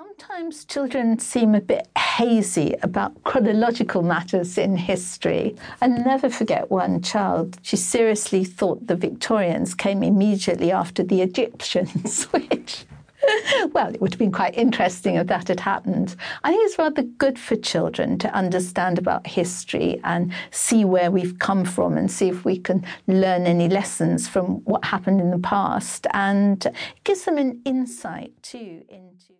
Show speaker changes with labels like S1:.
S1: Sometimes children seem a bit hazy about chronological matters in history. I never forget one child. She seriously thought the Victorians came immediately after the Egyptians, which well, it would have been quite interesting if that had happened. I think it's rather good for children to understand about history and see where we've come from and see if we can learn any lessons from what happened in the past. And it gives them an insight too into.